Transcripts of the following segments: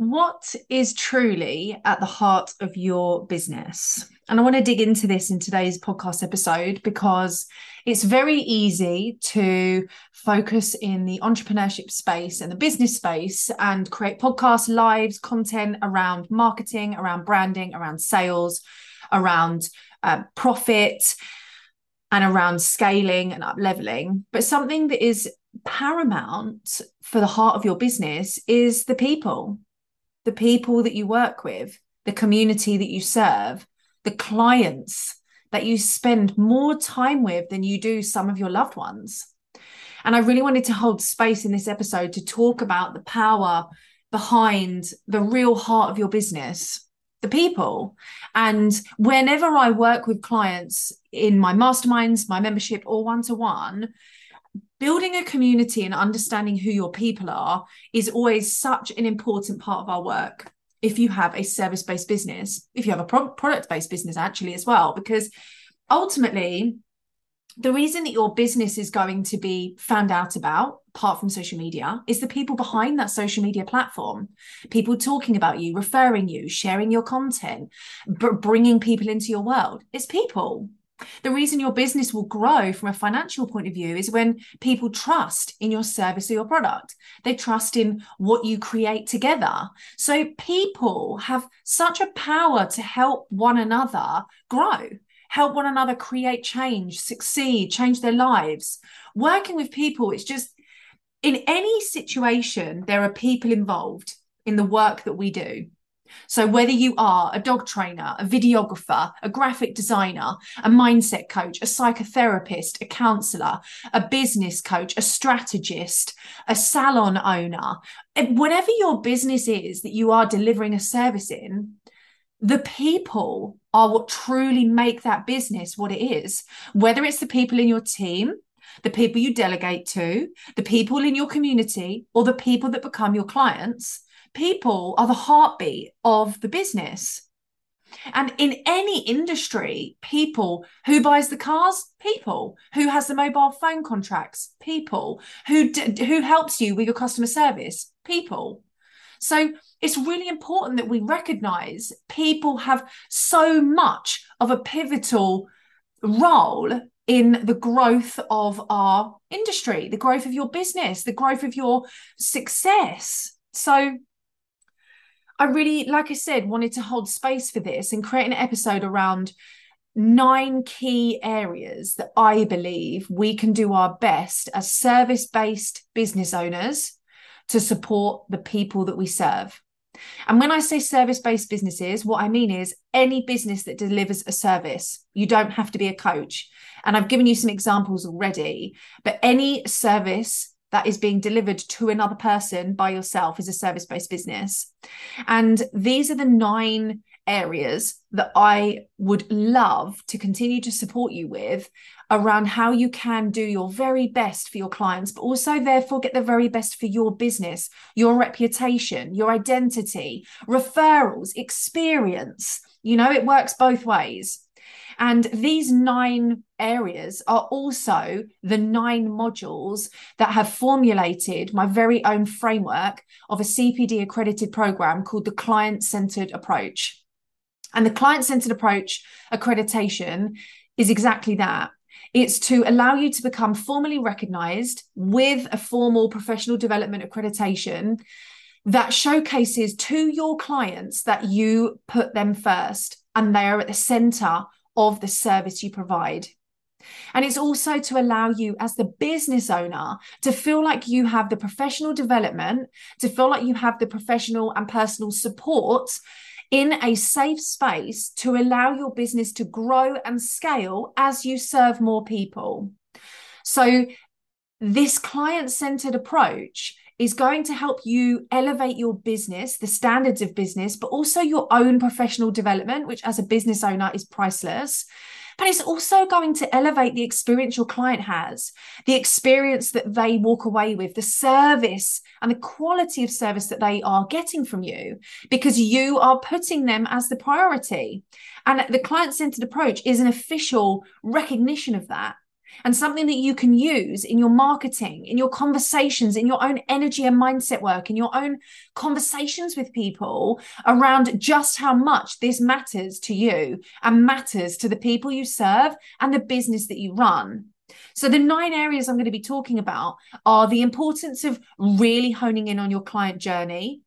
what is truly at the heart of your business? And I want to dig into this in today's podcast episode because it's very easy to focus in the entrepreneurship space and the business space and create podcasts, lives, content around marketing, around branding, around sales, around uh, profit, and around scaling and up leveling. But something that is paramount for the heart of your business is the people the people that you work with, the community that you serve, the clients that you spend more time with than you do some of your loved ones. And I really wanted to hold space in this episode to talk about the power behind the real heart of your business, the people. And whenever I work with clients in my masterminds, my membership, or one to one, building a community and understanding who your people are is always such an important part of our work if you have a service based business if you have a pro- product based business actually as well because ultimately the reason that your business is going to be found out about apart from social media is the people behind that social media platform. People talking about you referring you sharing your content bringing people into your world. It's people the reason your business will grow from a financial point of view is when people trust in your service or your product. They trust in what you create together. So people have such a power to help one another grow, help one another create change, succeed, change their lives. Working with people, it's just in any situation, there are people involved in the work that we do. So, whether you are a dog trainer, a videographer, a graphic designer, a mindset coach, a psychotherapist, a counselor, a business coach, a strategist, a salon owner, eh, whatever your business is that you are delivering a service in, the people are what truly make that business what it is. Whether it's the people in your team, the people you delegate to, the people in your community, or the people that become your clients. People are the heartbeat of the business. And in any industry, people who buys the cars, people. Who has the mobile phone contracts, people. Who d- who helps you with your customer service, people. So it's really important that we recognize people have so much of a pivotal role in the growth of our industry, the growth of your business, the growth of your success. So I really, like I said, wanted to hold space for this and create an episode around nine key areas that I believe we can do our best as service based business owners to support the people that we serve. And when I say service based businesses, what I mean is any business that delivers a service. You don't have to be a coach. And I've given you some examples already, but any service that is being delivered to another person by yourself is a service based business. And these are the nine areas that I would love to continue to support you with around how you can do your very best for your clients, but also therefore get the very best for your business, your reputation, your identity, referrals, experience. You know, it works both ways. And these nine areas are also the nine modules that have formulated my very own framework of a CPD accredited program called the Client Centered Approach. And the Client Centered Approach accreditation is exactly that. It's to allow you to become formally recognized with a formal professional development accreditation that showcases to your clients that you put them first and they are at the center of the service you provide. And it's also to allow you, as the business owner, to feel like you have the professional development, to feel like you have the professional and personal support in a safe space to allow your business to grow and scale as you serve more people. So, this client centered approach is going to help you elevate your business, the standards of business, but also your own professional development, which as a business owner is priceless. But it's also going to elevate the experience your client has, the experience that they walk away with, the service and the quality of service that they are getting from you, because you are putting them as the priority. And the client centered approach is an official recognition of that. And something that you can use in your marketing, in your conversations, in your own energy and mindset work, in your own conversations with people around just how much this matters to you and matters to the people you serve and the business that you run. So, the nine areas I'm going to be talking about are the importance of really honing in on your client journey,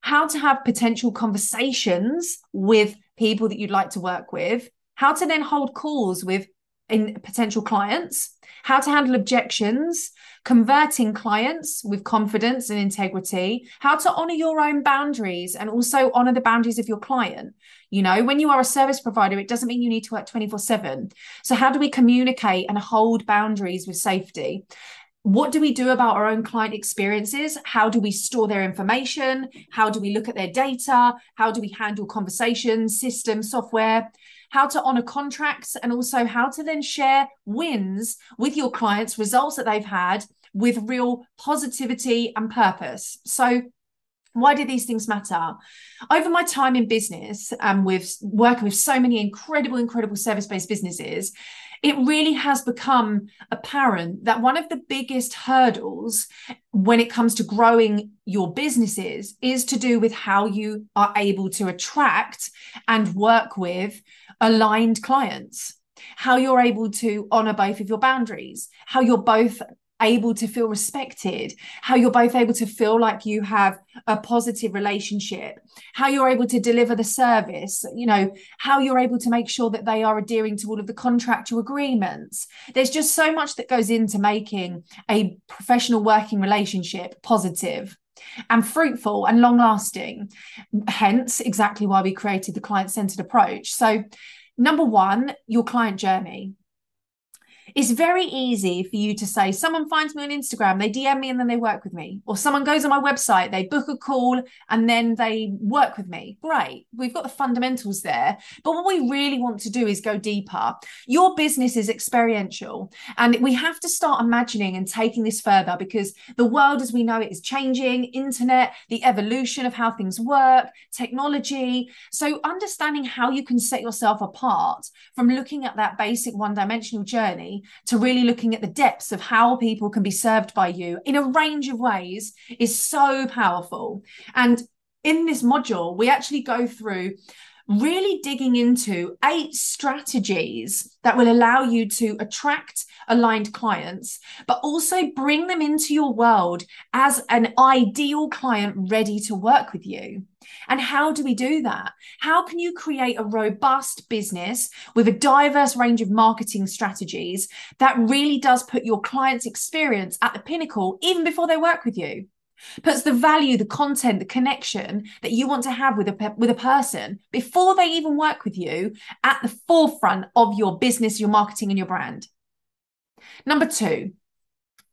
how to have potential conversations with people that you'd like to work with, how to then hold calls with in potential clients, how to handle objections, converting clients with confidence and integrity, how to honor your own boundaries and also honor the boundaries of your client. You know, when you are a service provider, it doesn't mean you need to work 24 7. So, how do we communicate and hold boundaries with safety? What do we do about our own client experiences? How do we store their information? How do we look at their data? How do we handle conversations, systems, software? How to honor contracts, and also how to then share wins with your clients, results that they've had with real positivity and purpose. So, why do these things matter? Over my time in business and with working with so many incredible, incredible service based businesses, it really has become apparent that one of the biggest hurdles when it comes to growing your businesses is to do with how you are able to attract and work with aligned clients how you're able to honor both of your boundaries, how you're both able to feel respected, how you're both able to feel like you have a positive relationship, how you're able to deliver the service, you know, how you're able to make sure that they are adhering to all of the contractual agreements. There's just so much that goes into making a professional working relationship positive and fruitful and long lasting. Hence, exactly why we created the client centered approach. So, number one, your client journey it's very easy for you to say, someone finds me on Instagram, they DM me and then they work with me. Or someone goes on my website, they book a call and then they work with me. Great. We've got the fundamentals there. But what we really want to do is go deeper. Your business is experiential. And we have to start imagining and taking this further because the world as we know it is changing, internet, the evolution of how things work, technology. So understanding how you can set yourself apart from looking at that basic one dimensional journey to really looking at the depths of how people can be served by you in a range of ways is so powerful. And in this module, we actually go through really digging into eight strategies that will allow you to attract aligned clients, but also bring them into your world as an ideal client ready to work with you. And how do we do that? How can you create a robust business with a diverse range of marketing strategies that really does put your client's experience at the pinnacle even before they work with you? Puts the value the content the connection that you want to have with a with a person before they even work with you at the forefront of your business your marketing and your brand. Number 2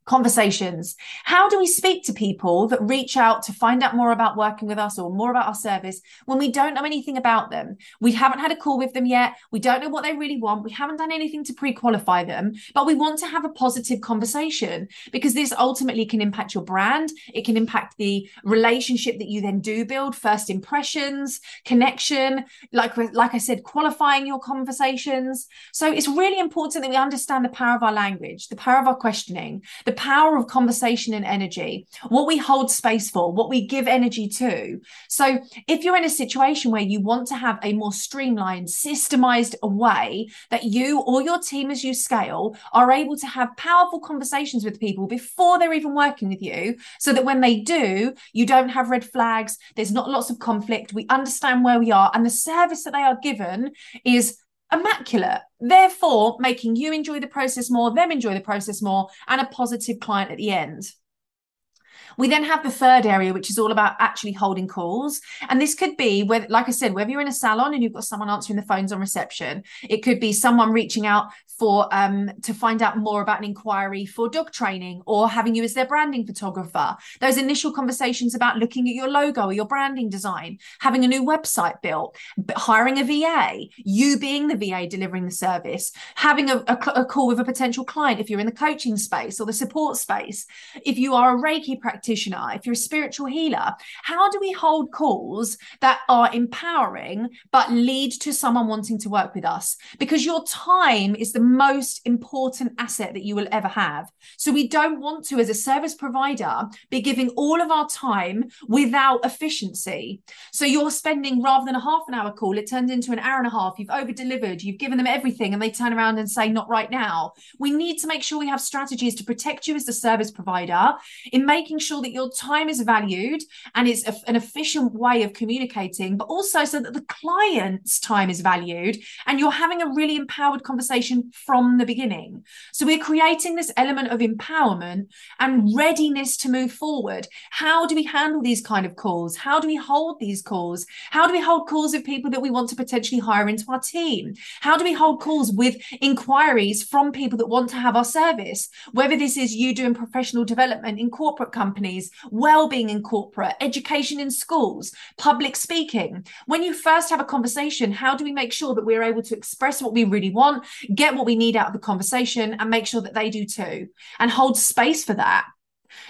conversations. How do we speak to people that reach out to find out more about working with us or more about our service when we don't know anything about them? We haven't had a call with them yet. We don't know what they really want. We haven't done anything to pre qualify them, but we want to have a positive conversation because this ultimately can impact your brand. It can impact the relationship that you then do build, first impressions, connection, like, like I said, qualifying your conversations. So it's really important that we understand the power of our language, the power of our questioning, the the power of conversation and energy, what we hold space for, what we give energy to. So, if you're in a situation where you want to have a more streamlined, systemized way that you or your team, as you scale, are able to have powerful conversations with people before they're even working with you, so that when they do, you don't have red flags, there's not lots of conflict, we understand where we are, and the service that they are given is immaculate. Therefore, making you enjoy the process more, them enjoy the process more, and a positive client at the end. We then have the third area, which is all about actually holding calls. And this could be like I said, whether you're in a salon and you've got someone answering the phones on reception, it could be someone reaching out for um to find out more about an inquiry for dog training or having you as their branding photographer. Those initial conversations about looking at your logo or your branding design, having a new website built, hiring a VA, you being the VA delivering the service, having a, a, a call with a potential client if you're in the coaching space or the support space. If you are a Reiki practitioner, practitioner, if you're a spiritual healer, how do we hold calls that are empowering but lead to someone wanting to work with us? Because your time is the most important asset that you will ever have. So we don't want to, as a service provider, be giving all of our time without efficiency. So you're spending rather than a half an hour call, it turns into an hour and a half. You've over delivered, you've given them everything, and they turn around and say, Not right now. We need to make sure we have strategies to protect you as the service provider in making sure that your time is valued and it's a, an efficient way of communicating, but also so that the client's time is valued and you're having a really empowered conversation from the beginning. So we're creating this element of empowerment and readiness to move forward. How do we handle these kind of calls? How do we hold these calls? How do we hold calls of people that we want to potentially hire into our team? How do we hold calls with inquiries from people that want to have our service? Whether this is you doing professional development in corporate companies, well-being in corporate, education in schools, public speaking. When you first have a conversation, how do we make sure that we're able to express what we really want, get what we need out of the conversation, and make sure that they do too, and hold space for that?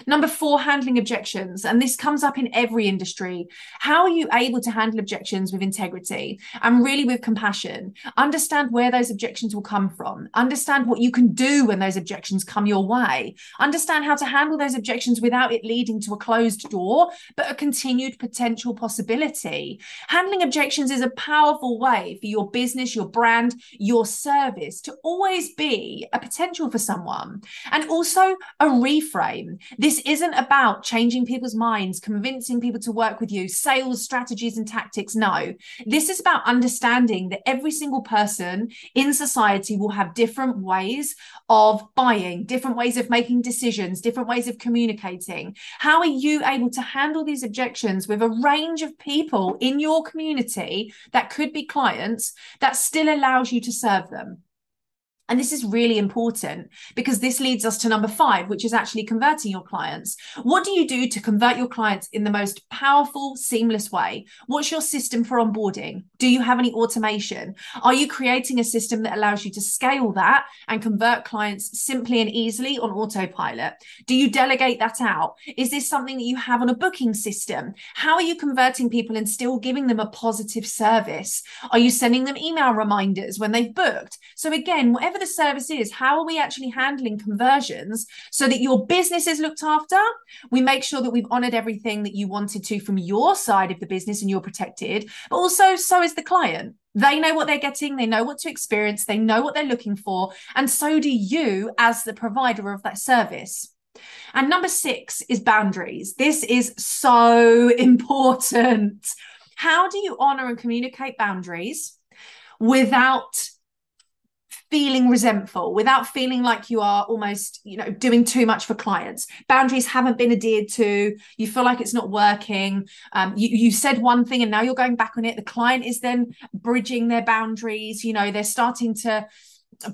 Number four, handling objections. And this comes up in every industry. How are you able to handle objections with integrity and really with compassion? Understand where those objections will come from. Understand what you can do when those objections come your way. Understand how to handle those objections without it leading to a closed door, but a continued potential possibility. Handling objections is a powerful way for your business, your brand, your service to always be a potential for someone and also a reframe. This isn't about changing people's minds, convincing people to work with you, sales strategies and tactics. No, this is about understanding that every single person in society will have different ways of buying, different ways of making decisions, different ways of communicating. How are you able to handle these objections with a range of people in your community that could be clients that still allows you to serve them? And this is really important because this leads us to number five, which is actually converting your clients. What do you do to convert your clients in the most powerful, seamless way? What's your system for onboarding? Do you have any automation? Are you creating a system that allows you to scale that and convert clients simply and easily on autopilot? Do you delegate that out? Is this something that you have on a booking system? How are you converting people and still giving them a positive service? Are you sending them email reminders when they've booked? So, again, whatever whatever the service is, how are we actually handling conversions so that your business is looked after? We make sure that we've honored everything that you wanted to from your side of the business and you're protected, but also so is the client. They know what they're getting, they know what to experience, they know what they're looking for, and so do you as the provider of that service. And number six is boundaries. This is so important. How do you honor and communicate boundaries without feeling resentful without feeling like you are almost you know doing too much for clients. Boundaries haven't been adhered to. You feel like it's not working. Um, you, you said one thing and now you're going back on it. The client is then bridging their boundaries. You know they're starting to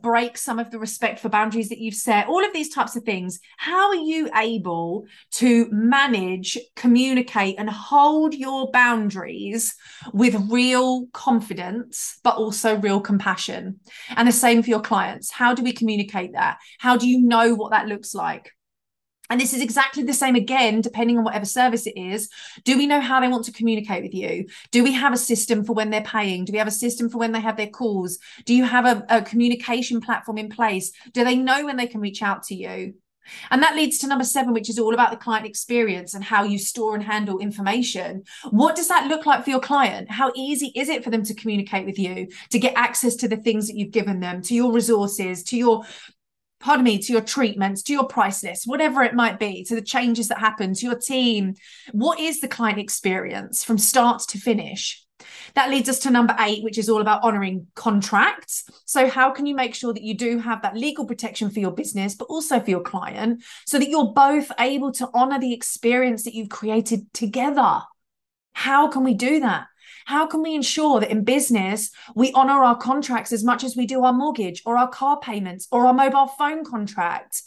break some of the respect for boundaries that you've set, all of these types of things. How are you able to manage, communicate, and hold your boundaries with real confidence, but also real compassion? And the same for your clients. How do we communicate that? How do you know what that looks like? And this is exactly the same again, depending on whatever service it is. Do we know how they want to communicate with you? Do we have a system for when they're paying? Do we have a system for when they have their calls? Do you have a, a communication platform in place? Do they know when they can reach out to you? And that leads to number seven, which is all about the client experience and how you store and handle information. What does that look like for your client? How easy is it for them to communicate with you, to get access to the things that you've given them, to your resources, to your pardon me, to your treatments, to your price list, whatever it might be, to the changes that happen to your team. What is the client experience from start to finish? That leads us to number eight, which is all about honoring contracts. So, how can you make sure that you do have that legal protection for your business, but also for your client, so that you're both able to honor the experience that you've created together? How can we do that? How can we ensure that in business we honor our contracts as much as we do our mortgage or our car payments or our mobile phone contract?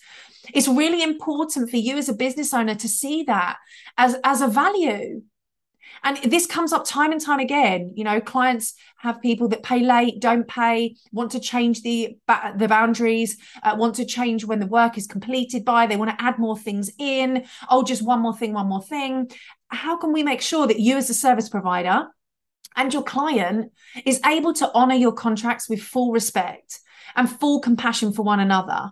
It's really important for you as a business owner to see that as, as a value. And this comes up time and time again. You know, clients have people that pay late, don't pay, want to change the the boundaries, uh, want to change when the work is completed by. They want to add more things in. Oh, just one more thing, one more thing. How can we make sure that you, as a service provider, and your client is able to honor your contracts with full respect and full compassion for one another?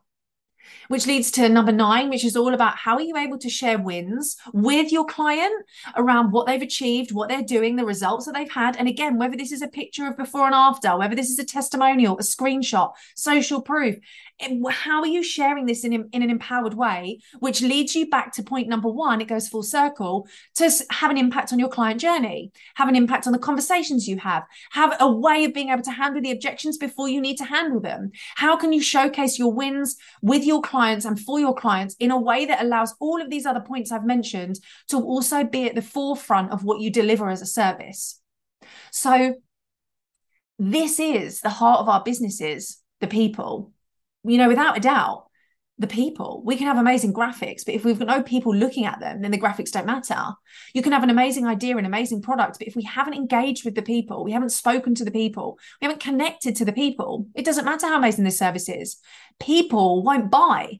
which leads to number nine, which is all about how are you able to share wins with your client around what they've achieved, what they're doing, the results that they've had. And again, whether this is a picture of before and after, whether this is a testimonial, a screenshot, social proof, how are you sharing this in, in an empowered way which leads you back to point number one it goes full circle to have an impact on your client journey have an impact on the conversations you have have a way of being able to handle the objections before you need to handle them. How can you showcase your wins with your clients and for your clients in a way that allows all of these other points i've mentioned to also be at the forefront of what you deliver as a service? So this is the heart of our businesses the people you know, without a doubt, the people. We can have amazing graphics, but if we've got no people looking at them, then the graphics don't matter. You can have an amazing idea, an amazing product, but if we haven't engaged with the people, we haven't spoken to the people, we haven't connected to the people, it doesn't matter how amazing this service is. People won't buy.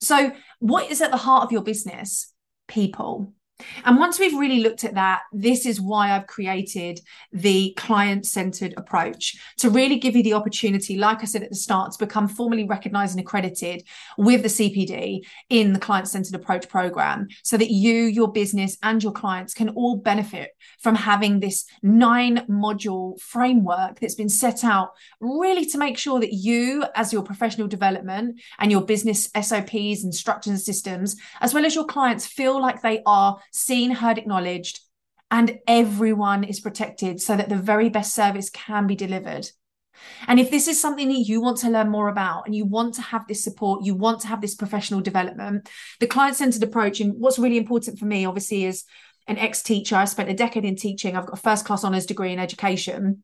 So, what is at the heart of your business? People. And once we've really looked at that, this is why I've created the client centered approach to really give you the opportunity, like I said at the start, to become formally recognized and accredited with the CPD in the client centered approach program so that you, your business, and your clients can all benefit from having this nine module framework that's been set out really to make sure that you, as your professional development and your business SOPs and structures and systems, as well as your clients, feel like they are seen, heard, acknowledged, and everyone is protected so that the very best service can be delivered. And if this is something that you want to learn more about and you want to have this support, you want to have this professional development, the client centered approach, and what's really important for me, obviously, is an ex teacher. I spent a decade in teaching, I've got a first class honours degree in education.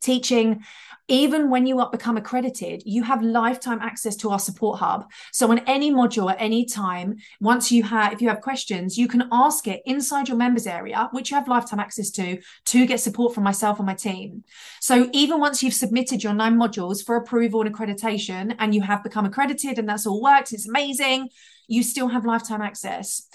Teaching even when you become accredited, you have lifetime access to our support hub. So on any module at any time, once you have, if you have questions, you can ask it inside your members area, which you have lifetime access to, to get support from myself and my team. So even once you've submitted your nine modules for approval and accreditation and you have become accredited and that's all works, it's amazing, you still have lifetime access.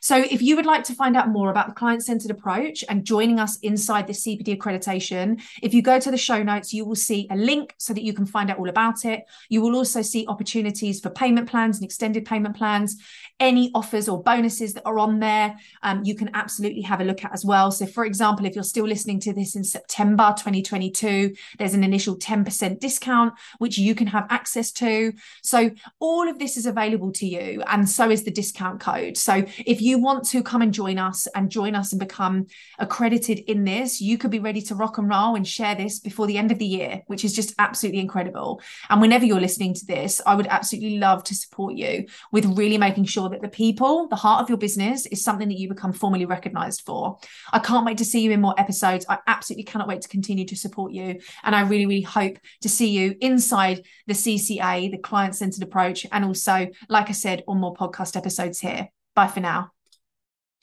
So, if you would like to find out more about the client centered approach and joining us inside the CPD accreditation, if you go to the show notes, you will see a link so that you can find out all about it. You will also see opportunities for payment plans and extended payment plans, any offers or bonuses that are on there. Um, you can absolutely have a look at as well. So, for example, if you're still listening to this in September 2022, there's an initial 10% discount, which you can have access to. So, all of this is available to you, and so is the discount code. So, if you you want to come and join us and join us and become accredited in this, you could be ready to rock and roll and share this before the end of the year, which is just absolutely incredible. And whenever you're listening to this, I would absolutely love to support you with really making sure that the people, the heart of your business, is something that you become formally recognized for. I can't wait to see you in more episodes. I absolutely cannot wait to continue to support you. And I really, really hope to see you inside the CCA, the client centered approach, and also, like I said, on more podcast episodes here. Bye for now.